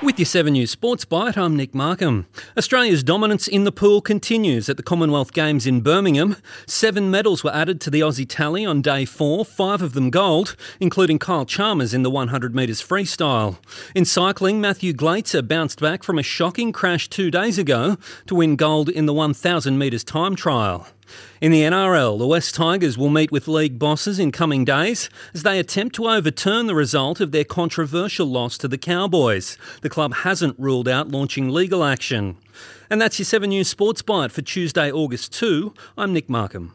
With your 7 News Sports Byte, I'm Nick Markham. Australia's dominance in the pool continues at the Commonwealth Games in Birmingham. Seven medals were added to the Aussie tally on day four, five of them gold, including Kyle Chalmers in the 100 metres freestyle. In cycling, Matthew Glaetzer bounced back from a shocking crash two days ago to win gold in the 1,000 metres time trial. In the NRL, the West Tigers will meet with league bosses in coming days as they attempt to overturn the result of their controversial loss to the Cowboys. The club hasn't ruled out launching legal action. And that's your 7 News Sports Byte for Tuesday, August 2. I'm Nick Markham.